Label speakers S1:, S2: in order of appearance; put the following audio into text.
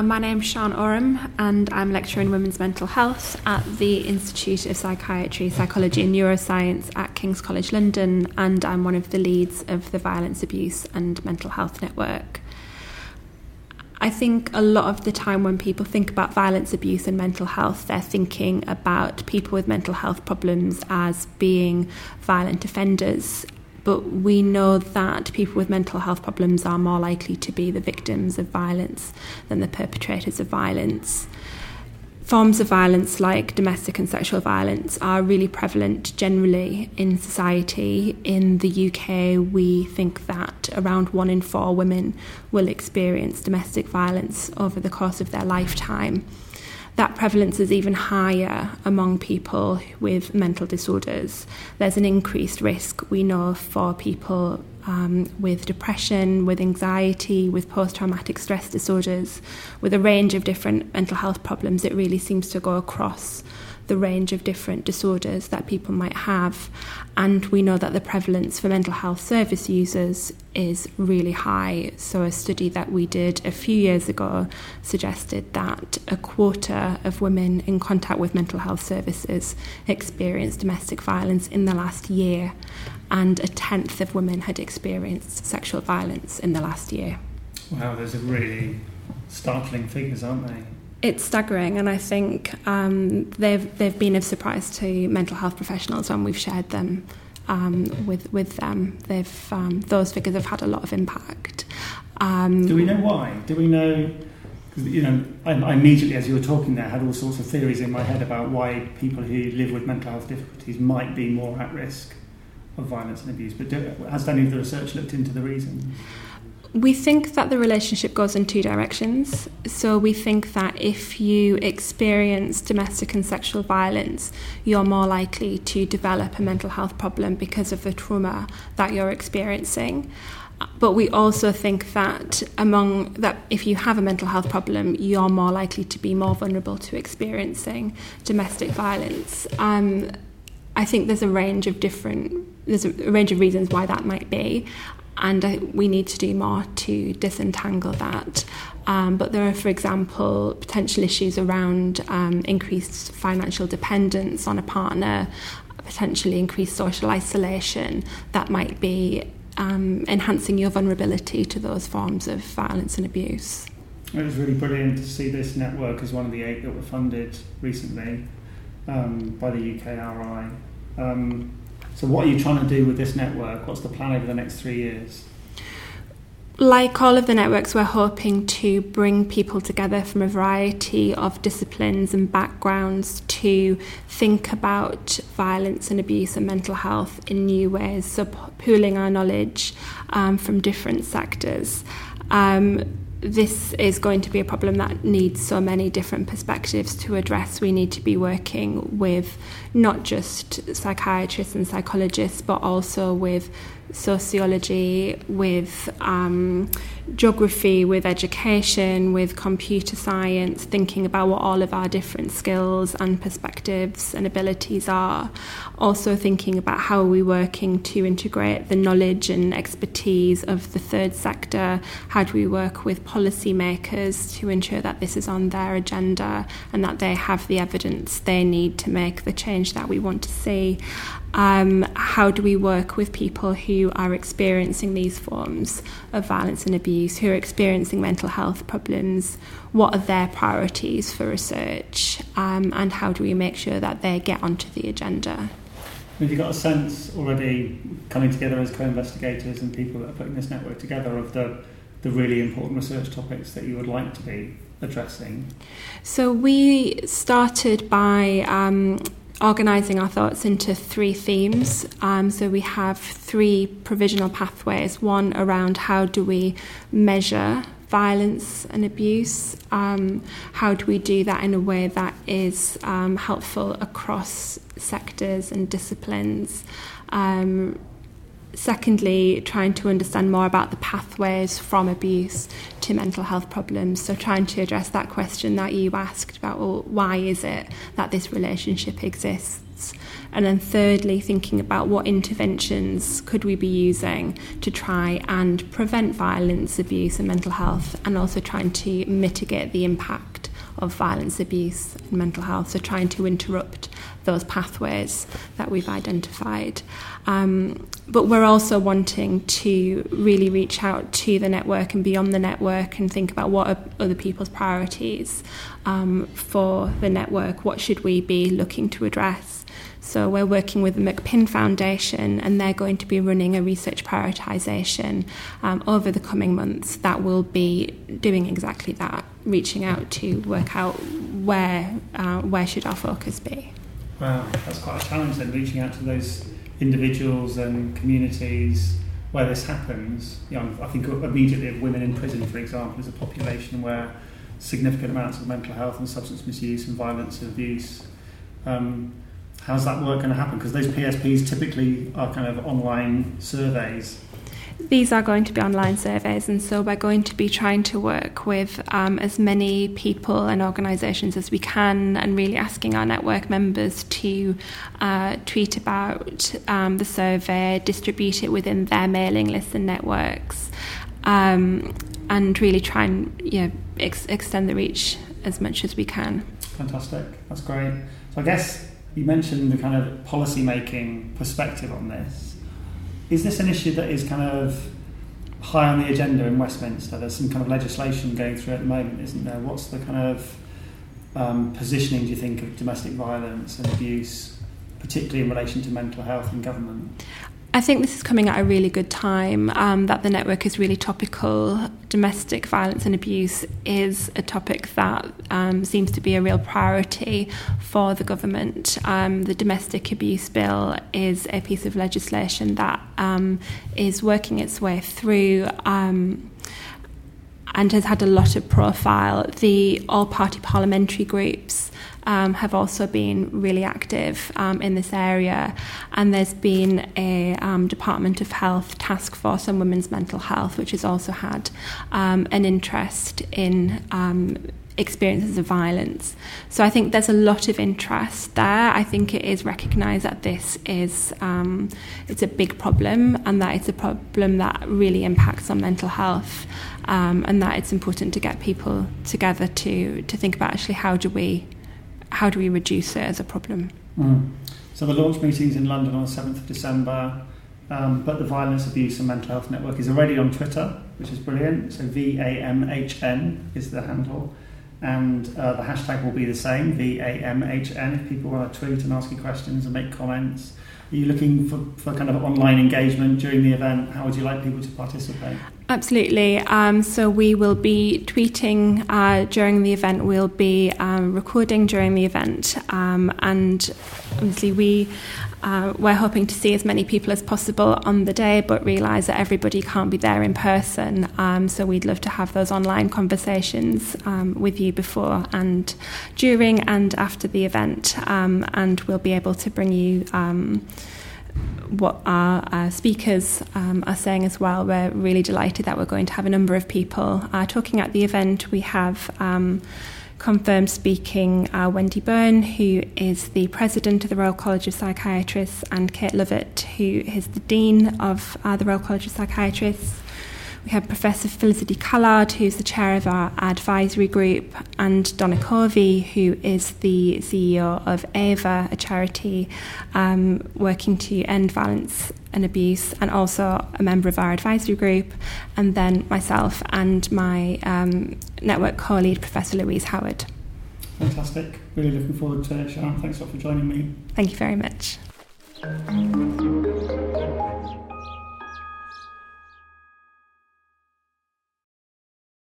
S1: Um, my name's Sian Oram, and I'm lecturer in women's mental health at the Institute of Psychiatry, Psychology and Neuroscience at King's College London, and I'm one of the leads of the Violence, Abuse and Mental Health Network. I think a lot of the time when people think about violence, abuse, and mental health, they're thinking about people with mental health problems as being violent offenders but we know that people with mental health problems are more likely to be the victims of violence than the perpetrators of violence. Forms of violence like domestic and sexual violence are really prevalent generally in society. In the UK, we think that around one in four women will experience domestic violence over the course of their lifetime that prevalence is even higher among people with mental disorders. There's an increased risk, we know, for people um, with depression, with anxiety, with post traumatic stress disorders, with a range of different mental health problems. It really seems to go across the range of different disorders that people might have. And we know that the prevalence for mental health service users is really high. So, a study that we did a few years ago suggested that a quarter of women in contact with mental health services experienced domestic violence in the last year, and a tenth of women had experienced sexual violence in the last year.
S2: Wow, those are really startling figures, aren't they?
S1: It's staggering, and I think um, they've they've been of surprise to mental health professionals when we've shared them um, with with them. They've um, those figures have had a lot of impact.
S2: Um, Do we know why? Do we know? You know, I, I, immediately, as you were talking there, had all sorts of theories in my head about why people who live with mental health difficulties might be more at risk of violence and abuse. But do, has any of the research looked into the reasons?
S1: We think that the relationship goes in two directions. So we think that if you experience domestic and sexual violence, you're more likely to develop a mental health problem because of the trauma that you're experiencing. But we also think that among that if you have a mental health problem, you're more likely to be more vulnerable to experiencing domestic violence. Um, I think there's a range of different there's a range of reasons why that might be and we need to do more to disentangle that. Um, but there are, for example, potential issues around um, increased financial dependence on a partner, potentially increased social isolation that might be um, enhancing your vulnerability to those forms of violence and abuse.
S2: It was really brilliant to see this network as one of the eight that were funded recently um, by the UKRI. So, what are you trying to do with this network? What's the plan over the next three years?
S1: Like all of the networks, we're hoping to bring people together from a variety of disciplines and backgrounds to think about violence and abuse and mental health in new ways, so pooling our knowledge um, from different sectors. Um, this is going to be a problem that needs so many different perspectives to address. We need to be working with not just psychiatrists and psychologists, but also with sociology, with um, geography, with education, with computer science, thinking about what all of our different skills and perspectives and abilities are. Also, thinking about how are we working to integrate the knowledge and expertise of the third sector. How do we work with policymakers to ensure that this is on their agenda and that they have the evidence they need to make the change that we want to see? Um, how do we work with people who are experiencing these forms of violence and abuse, who are experiencing mental health problems? What are their priorities for research? Um, and how do we make sure that they get onto the agenda?
S2: Have you got a sense already coming together as co investigators and people that are putting this network together of the, the really important research topics that you would like to be addressing?
S1: So, we started by um, organising our thoughts into three themes. Um, so we have three provisional pathways one around how do we measure violence and abuse, um, how do we do that in a way that is um, helpful across sectors and disciplines. Secondly, trying to understand more about the pathways from abuse to mental health problems. So, trying to address that question that you asked about well, why is it that this relationship exists? And then thirdly, thinking about what interventions could we be using to try and prevent violence, abuse and mental health and also trying to mitigate the impact of violence, abuse and mental health. So trying to interrupt those pathways that we've identified. Um, but we're also wanting to really reach out to the network and beyond the network and think about what are other people's priorities um, for the network. What should we be looking to address? So we're working with the McPin Foundation and they're going to be running a research prioritisation um, over the coming months that will be doing exactly that, reaching out to work out where, uh, where should our focus be.
S2: Wow, that's quite a challenge then, reaching out to those individuals and communities where this happens. You know, I think immediately of women in prison, for example, is a population where significant amounts of mental health and substance misuse and violence and abuse. Um, how's that work going to happen? Because those PSPs typically are kind of online surveys
S1: these are going to be online surveys, and so we're going to be trying to work with um, as many people and organisations as we can, and really asking our network members to uh, tweet about um, the survey, distribute it within their mailing lists and networks, um, and really try and you know, ex- extend the reach as much as we can.
S2: Fantastic, that's great. So I guess you mentioned the kind of policy making perspective on this. Is this an issue that is kind of high on the agenda in Westminster? There's some kind of legislation going through at the moment, isn't there? What's the kind of um, positioning, do you think, of domestic violence and abuse, particularly in relation to mental health in government?
S1: I think this is coming at a really good time um, that the network is really topical. Domestic violence and abuse is a topic that um, seems to be a real priority for the government. Um, the Domestic Abuse Bill is a piece of legislation that um, is working its way through um, and has had a lot of profile. The all party parliamentary groups um, have also been really active um, in this area. And there's been a um, Department of Health task force on women's mental health, which has also had um, an interest in um, experiences of violence. So I think there's a lot of interest there. I think it is recognised that this is um, it's a big problem and that it's a problem that really impacts on mental health, um, and that it's important to get people together to to think about actually how do we how do we reduce it as a problem?
S2: Mm. So the launch meeting's in London on the 7th of December, um, but the Violence, Abuse and Mental Health Network is already on Twitter, which is brilliant. So VAMHN is the handle. And uh, the hashtag will be the same, VAMHN, if people want to tweet and ask you questions and make comments. Are you looking for, for kind of online engagement during the event? How would you like people to participate?
S1: Absolutely. Um, so we will be tweeting uh, during the event. We'll be um, recording during the event, um, and obviously we uh, we're hoping to see as many people as possible on the day, but realise that everybody can't be there in person. Um, so we'd love to have those online conversations um, with you before and during and after the event, um, and we'll be able to bring you what our uh, speakers um, are saying as well. We're really delighted that we're going to have a number of people uh, talking at the event. We have um, confirmed speaking uh, Wendy Burn, who is the president of the Royal College of Psychiatrists, and Kate Lovett, who is the dean of uh, the Royal College of Psychiatrists. We have Professor Felicity Callard, who's the chair of our advisory group, and Donna Covey, who is the CEO of AVA, a charity um, working to end violence and abuse, and also a member of our advisory group, and then myself and my um, network co lead, Professor Louise Howard.
S2: Fantastic. Really looking forward to it, Sharon. Thanks a lot for joining me.
S1: Thank you very much.